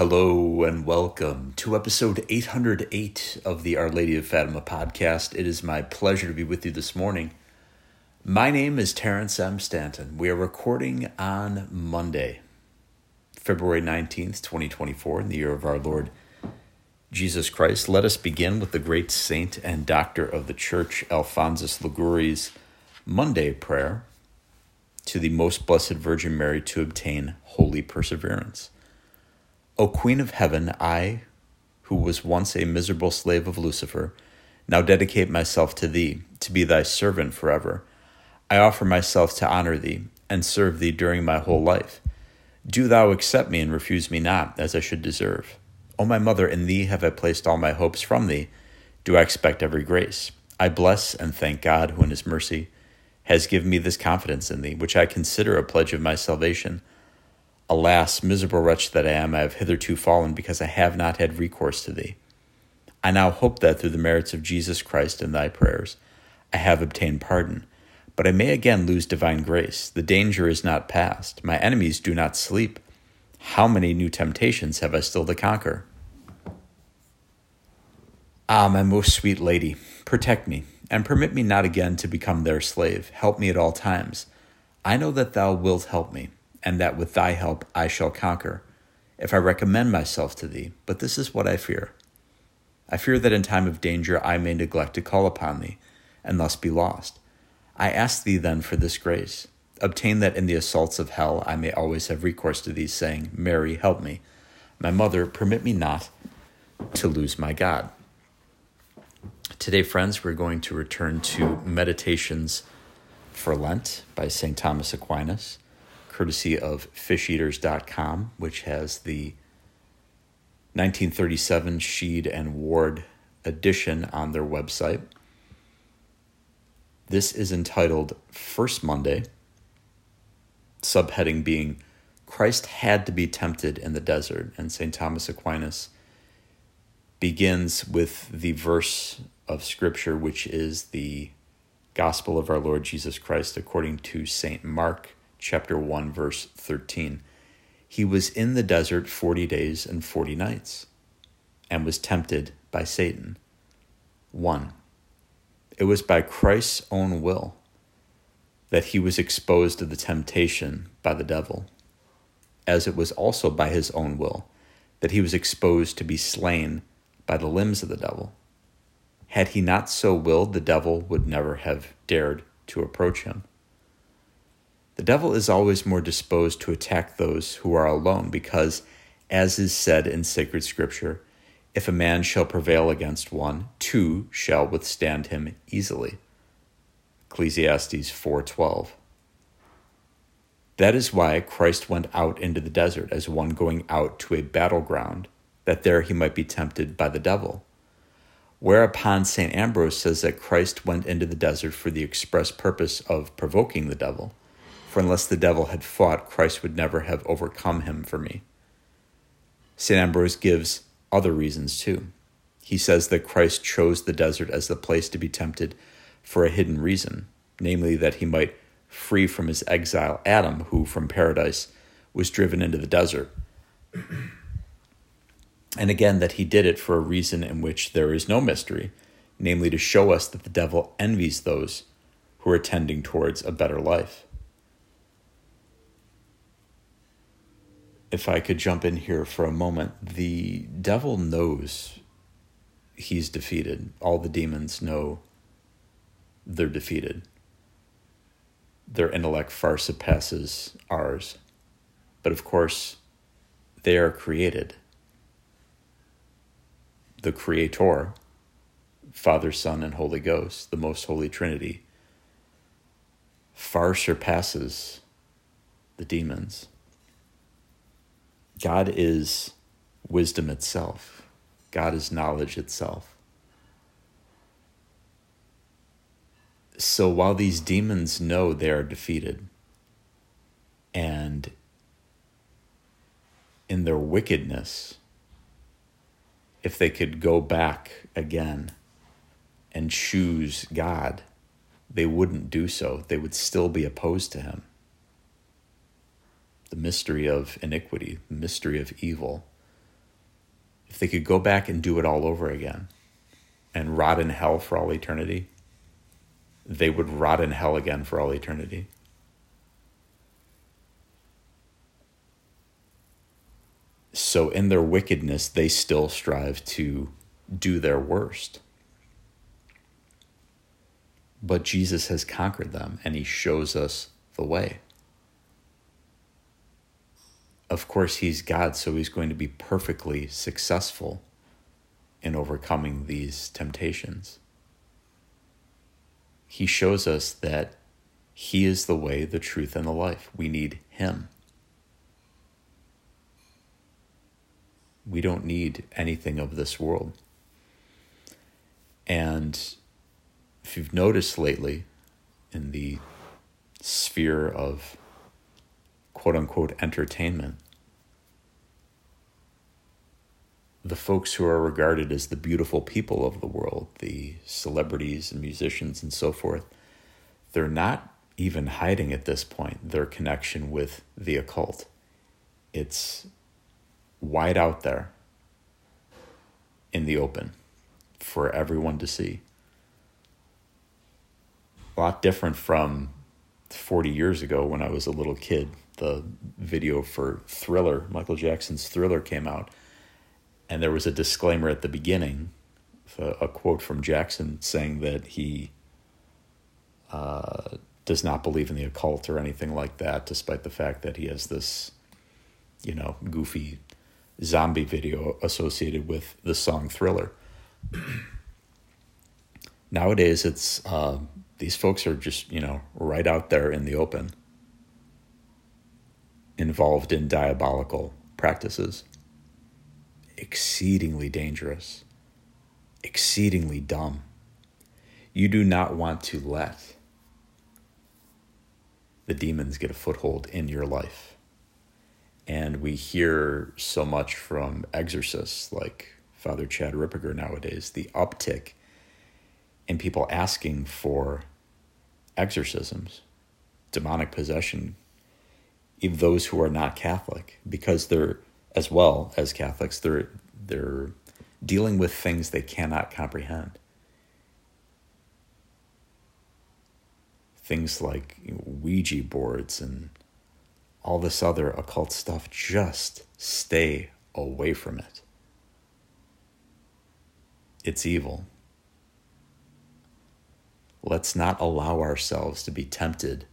Hello and welcome to episode 808 of the Our Lady of Fatima podcast. It is my pleasure to be with you this morning. My name is Terrence M. Stanton. We are recording on Monday, February 19th, 2024, in the year of our Lord Jesus Christ. Let us begin with the great saint and doctor of the church, Alphonsus Liguori's Monday prayer to the most blessed Virgin Mary to obtain holy perseverance. O Queen of Heaven, I, who was once a miserable slave of Lucifer, now dedicate myself to thee, to be thy servant forever. I offer myself to honor thee and serve thee during my whole life. Do thou accept me and refuse me not, as I should deserve. O my mother, in thee have I placed all my hopes from thee. Do I expect every grace? I bless and thank God, who in his mercy has given me this confidence in thee, which I consider a pledge of my salvation. Alas, miserable wretch that I am, I have hitherto fallen because I have not had recourse to thee. I now hope that through the merits of Jesus Christ and thy prayers, I have obtained pardon, but I may again lose divine grace. The danger is not past. My enemies do not sleep. How many new temptations have I still to conquer? Ah, my most sweet lady, protect me, and permit me not again to become their slave. Help me at all times. I know that thou wilt help me and that with thy help I shall conquer, if I recommend myself to thee. But this is what I fear. I fear that in time of danger I may neglect to call upon thee, and thus be lost. I ask thee then for this grace. Obtain that in the assaults of hell I may always have recourse to thee, saying, Mary, help me. My mother, permit me not to lose my God. Today, friends, we're going to return to Meditations for Lent by St. Thomas Aquinas courtesy of fisheaters.com, which has the 1937 Sheed and Ward edition on their website. This is entitled First Monday, subheading being Christ had to be tempted in the desert, and St. Thomas Aquinas begins with the verse of Scripture, which is the Gospel of our Lord Jesus Christ according to St. Mark chapter 1 verse 13. He was in the desert 40 days and 40 nights and was tempted by Satan. 1. It was by Christ's own will that he was exposed to the temptation by the devil, as it was also by his own will that he was exposed to be slain by the limbs of the devil. Had he not so willed, the devil would never have dared to approach him. The devil is always more disposed to attack those who are alone because, as is said in sacred scripture, if a man shall prevail against one, two shall withstand him easily. Ecclesiastes 4:12. That is why Christ went out into the desert as one going out to a battleground, that there he might be tempted by the devil. Whereupon St. Ambrose says that Christ went into the desert for the express purpose of provoking the devil. For unless the devil had fought, Christ would never have overcome him for me. St. Ambrose gives other reasons too. He says that Christ chose the desert as the place to be tempted for a hidden reason, namely that he might free from his exile Adam, who from paradise was driven into the desert. and again, that he did it for a reason in which there is no mystery, namely to show us that the devil envies those who are tending towards a better life. If I could jump in here for a moment, the devil knows he's defeated. All the demons know they're defeated. Their intellect far surpasses ours. But of course, they are created. The Creator, Father, Son, and Holy Ghost, the most holy Trinity, far surpasses the demons. God is wisdom itself, God is knowledge itself. So while these demons know they are defeated, and in their wickedness, if they could go back again and choose God, they wouldn't do so. They would still be opposed to Him the mystery of iniquity, the mystery of evil, if they could go back and do it all over again and rot in hell for all eternity, they would rot in hell again for all eternity. So, in their wickedness, they still strive to do their worst. But Jesus has conquered them and he shows us the way. Of course, he's God, so he's going to be perfectly successful in overcoming these temptations. He shows us that he is the way, the truth, and the life. We need him. We don't need anything of this world. And if you've noticed lately in the sphere of quote unquote entertainment, the folks who are regarded as the beautiful people of the world, the celebrities and musicians and so forth, they're not even hiding at this point their connection with the occult. It's wide out there in the open for everyone to see. A lot different from 40 years ago when I was a little kid. The video for Thriller, Michael Jackson's Thriller, came out, and there was a disclaimer at the beginning, a, quote from Jackson saying that he uh, does not believe in the occult or anything like that, despite the fact that he has this, you know, goofy zombie video associated with the song Thriller. Nowadays, it's uh, these folks are just, you know, right out there in the open, involved in diabolical practices, exceedingly dangerous, exceedingly dumb. You do not want to let the demons get a foothold in your life. And we hear so much from exorcists like Father Chad Ripperger nowadays, the uptick in people asking for exorcisms, demonic possession, even those who are not Catholic, because they're as well as Catholics, they're they're dealing with things they cannot comprehend. Things like Ouija boards and all this other occult stuff, just stay away from it. It's evil. Let's not allow ourselves to be tempted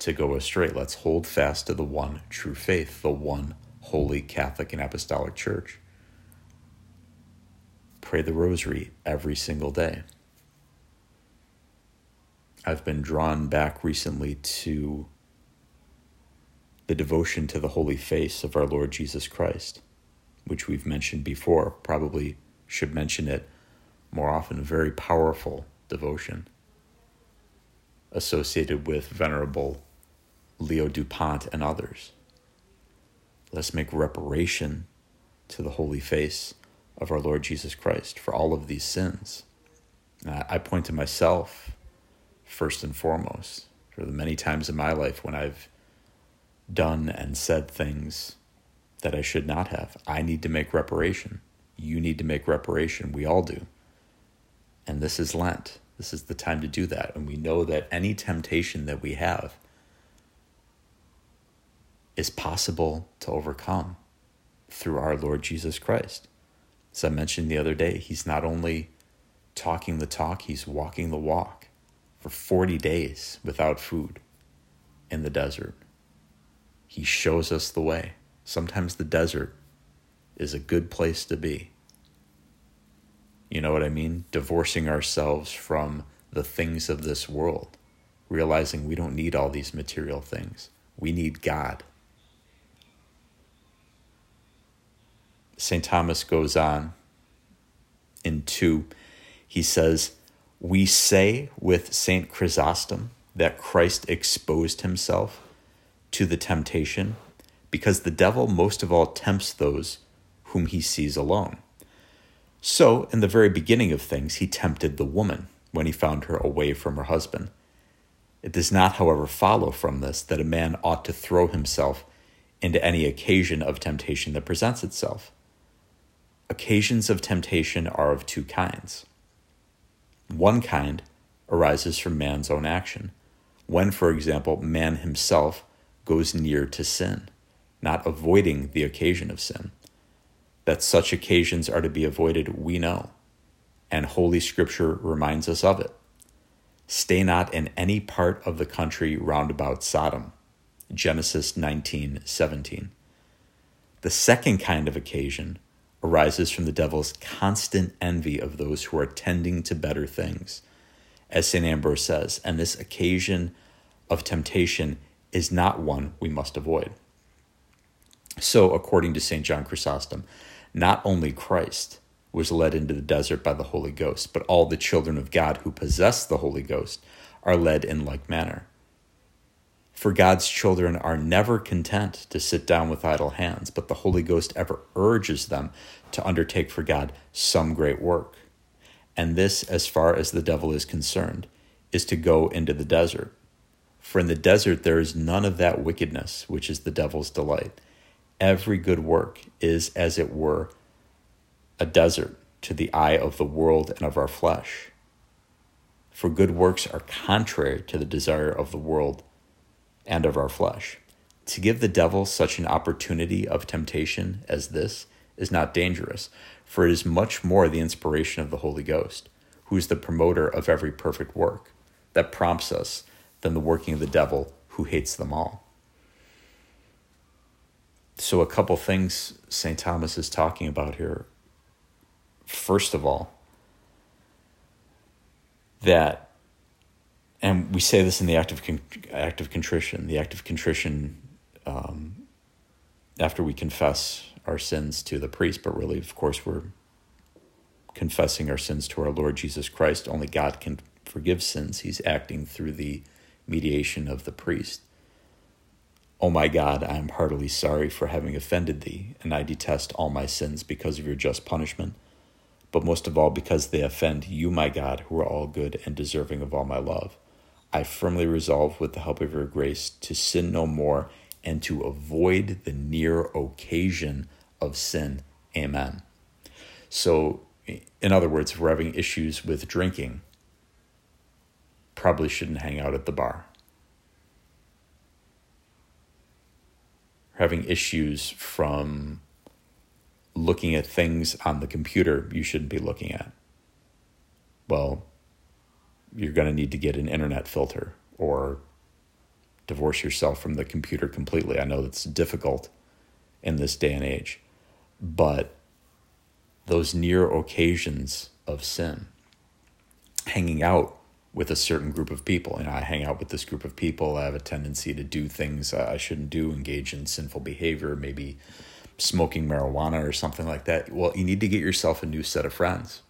to go astray. Let's hold fast to the one true faith, the one holy Catholic and Apostolic Church. Pray the rosary every single day. I've been drawn back recently to the devotion to the holy face of our Lord Jesus Christ, which we've mentioned before, probably should mention it more often. Very powerful devotion associated with Venerable Leo Dupont and others. Let's make reparation to the holy face of our Lord Jesus Christ for all of these sins. I point to myself first and foremost for the many times in my life when I've done and said things that I should not have. I need to make reparation. You need to make reparation. We all do. And this is Lent. This is the time to do that. And we know that any temptation that we have is possible to overcome through our Lord Jesus Christ. As I mentioned the other day, He's not only talking the talk, He's walking the walk for 40 days without food in the desert. He shows us the way. Sometimes the desert is a good place to be. You know what I mean? Divorcing ourselves from the things of this world, realizing we don't need all these material things. We need God. St. Thomas goes on in 2. He says, We say with St. Chrysostom that Christ exposed himself to the temptation because the devil most of all tempts those whom he sees alone. So, in the very beginning of things, he tempted the woman when he found her away from her husband. It does not, however, follow from this that a man ought to throw himself into any occasion of temptation that presents itself. occasions of temptation are of two kinds. One kind arises from man's own action, when, for example, man himself goes near to sin, not avoiding the occasion of sin. That such occasions are to be avoided, we know, and Holy Scripture reminds us of it. Stay not in any part of the country round about Sodom. Genesis 19 17. The second kind of occasion arises from the devil's constant envy of those who are tending to better things. As St. Ambrose says, and this occasion of temptation is not one we must avoid. So, according to St. John Chrysostom, not only Christ was led into the desert by the Holy Ghost, but all the children of God who possess the Holy Ghost are led in like manner. For God's children are never content to sit down with idle hands, but the Holy Ghost ever urges them to undertake for God some great work. And this, as far as the devil is concerned, is to go into the desert. For in the desert there is none of that wickedness which is the devil's delight. Every good work is, as it were, a desert to the eye of the world and of our flesh. For good works are contrary to the desire of the world and of our flesh. To give the devil such an opportunity of temptation as this is not dangerous, for it is much more the inspiration of the Holy Ghost, who is the promoter of every perfect work, that prompts us than the working of the devil who hates them all. So, a couple things St. Thomas is talking about here. First of all, that and we say this in the act of act of contrition. The act of contrition, um, after we confess our sins to the priest, but really, of course, we're confessing our sins to our Lord Jesus Christ. Only God can forgive sins. He's acting through the mediation of the priest. O oh my God, I am heartily sorry for having offended thee, and I detest all my sins because of your just punishment, but most of all because they offend you, my God, who are all good and deserving of all my love. I firmly resolve, with the help of your grace, to sin no more and to avoid the near occasion of sin. Amen. So, in other words, if we're having issues with drinking, probably shouldn't hang out at the bar. Having issues from looking at things on the computer you shouldn't be looking at. Well, you're going to need to get an internet filter or divorce yourself from the computer completely. I know that's difficult in this day and age, but those near occasions of sin, hanging out with a certain group of people. You know, I hang out with this group of people. I have a tendency to do things I shouldn't do, engage in sinful behavior, maybe smoking marijuana or something like that. Well, you need to get yourself a new set of friends.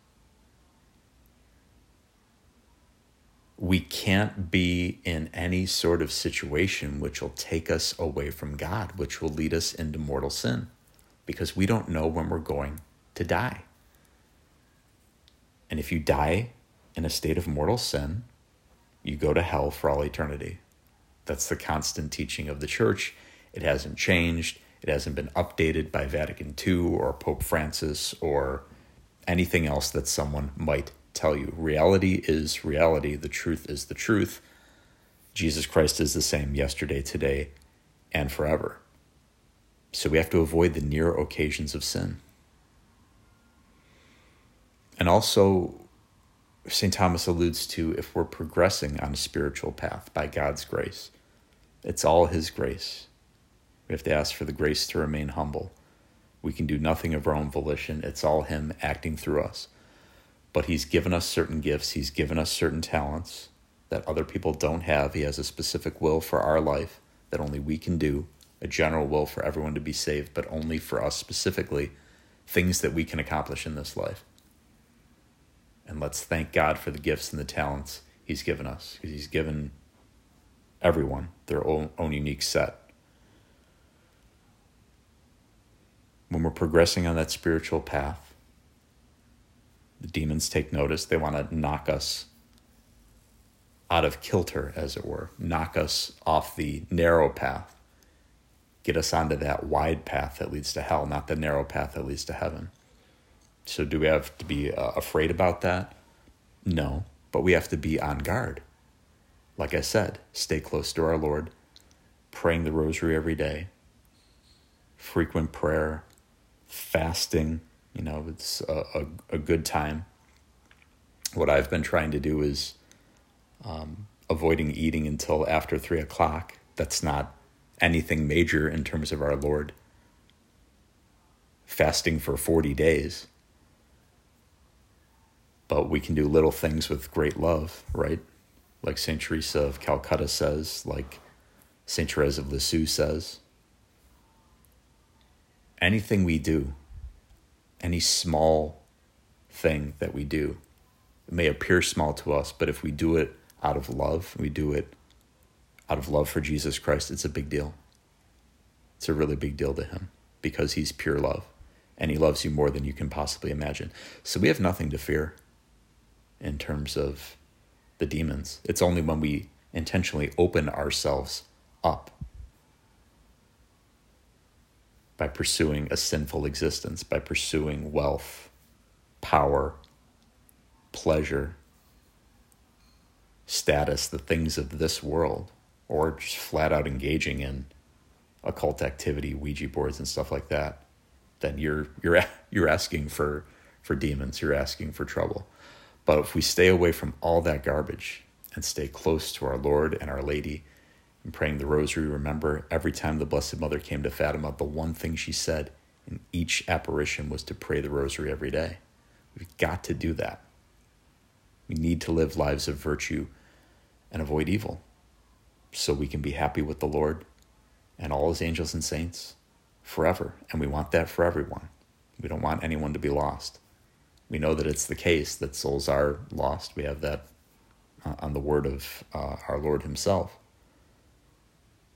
we can't be in any sort of situation which will take us away from God, which will lead us into mortal sin, because we don't know when we're going to die. And if you die in a state of mortal sin, you go to hell for all eternity. That's the constant teaching of the church. It hasn't changed. It hasn't been updated by Vatican II or Pope Francis or anything else that someone might tell you reality is reality, the truth is the truth. Jesus Christ is the same yesterday, today, and forever. So we have to avoid the near occasions of sin. And also, St. Thomas alludes to if we're progressing on a spiritual path by God's grace, it's all His grace. We have to ask for the grace to remain humble. We can do nothing of our own volition, it's all Him acting through us but he's given us certain gifts, he's given us certain talents that other people don't have. He has a specific will for our life that only we can do, a general will for everyone to be saved, but only for us specifically, things that we can accomplish in this life. And let's thank God for the gifts and the talents he's given us, because he's given everyone their own, own unique set. When we're progressing on that spiritual path, the demons take notice. They want to knock us out of kilter, as it were, knock us off the narrow path, get us onto that wide path that leads to hell, not the narrow path that leads to heaven. So, do we have to be uh, afraid about that? No, but we have to be on guard. Like I said, stay close to our Lord, praying the rosary every day, frequent prayer, fasting. You know, it's a, a, a good time. What I've been trying to do is um, avoiding eating until after three o'clock. That's not anything major in terms of our Lord. Fasting for 40 days. But we can do little things with great love, right? Like St. Teresa of Calcutta says, like St. Therese of Lisieux says. Anything we do, any small thing that we do, it may appear small to us, but if we do it out of love, we do it out of love for Jesus Christ, it's a big deal. It's a really big deal to him because he's pure love and he loves you more than you can possibly imagine. So we have nothing to fear in terms of the demons. It's only when we intentionally open ourselves up by pursuing a sinful existence, by pursuing wealth, power, pleasure, status, the things of this world, or just flat out engaging in occult activity, Ouija boards and stuff like that, then you're you're you're asking for for demons, you're asking for trouble. But if we stay away from all that garbage and stay close to our Lord and our Lady and praying the rosary, remember every time the Blessed Mother came to Fatima, the one thing she said in each apparition was to pray the rosary every day. We've got to do that. We need to live lives of virtue and avoid evil so we can be happy with the Lord and all his angels and saints forever. And we want that for everyone. We don't want anyone to be lost. We know that it's the case that souls are lost. We have that uh, on the word of uh, our Lord himself,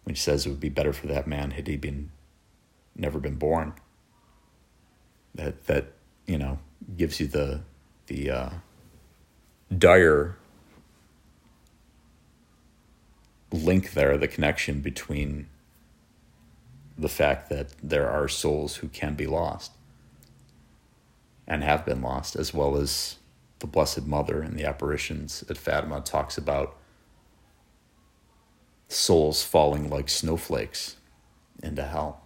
which says it would be better for that man had he been never been born. That that you know gives you the the uh, dire link there, the connection between the fact that there are souls who can be lost and have been lost, as well as the Blessed Mother and the apparitions at Fatima talks about souls falling like snowflakes into hell.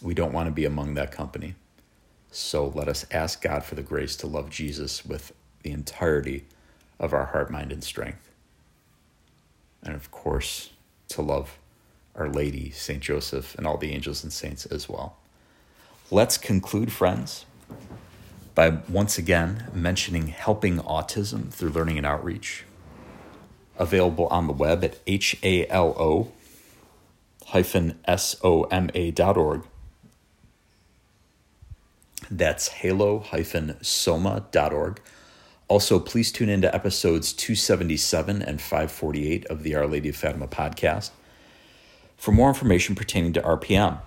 We don't want to be among that company. So let us ask God for the grace to love Jesus with the entirety of our heart, mind, and strength and of course to love Our Lady, St. Joseph, and all the angels and saints as well. Let's conclude, friends, by once again mentioning helping autism through learning and outreach, available on the web at halo soma dot org. That's halo soma.org. Also, please tune in to episodes 277 and 548 of the Our Lady of Fatima podcast for more information pertaining to RPM.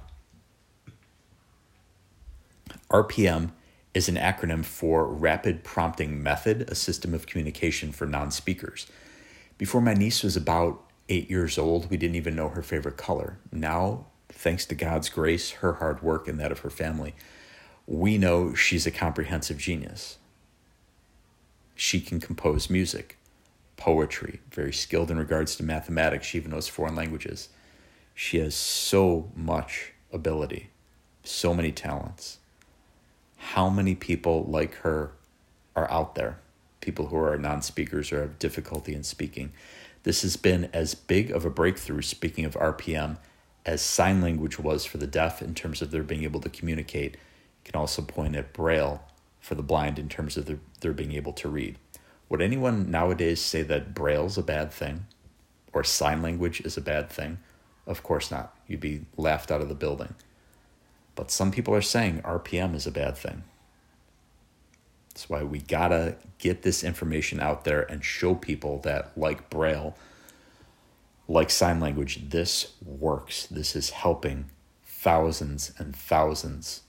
RPM is an acronym for Rapid Prompting Method, a system of communication for non speakers. Before my niece was about eight years old, we didn't even know her favorite color. Now, thanks to God's grace, her hard work, and that of her family, we know she's a comprehensive genius she can compose music, poetry, very skilled in regards to mathematics. She even knows foreign languages. She has so much ability, so many talents. How many people like her are out there? People who are non speakers or have difficulty in speaking. This has been as big of a breakthrough, speaking of RPM, as sign language was for the deaf in terms of their being able to communicate. You can also point at Braille for the blind in terms of their, their being able to read. Would anyone nowadays say that Braille's a bad thing or sign language is a bad thing? Of course not. You'd be laughed out of the building. But some people are saying RPM is a bad thing. That's why we gotta get this information out there and show people that, like Braille, like sign language, this works. This is helping thousands and thousands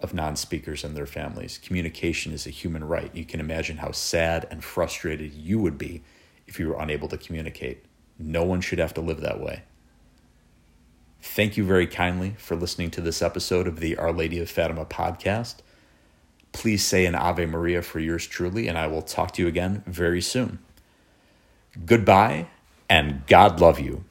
of non speakers and their families. Communication is a human right. You can imagine how sad and frustrated you would be if you were unable to communicate. No one should have to live that way. Thank you very kindly for listening to this episode of the Our Lady of Fatima podcast. Please say an Ave Maria for yours truly, and I will talk to you again very soon. Goodbye, and God love you.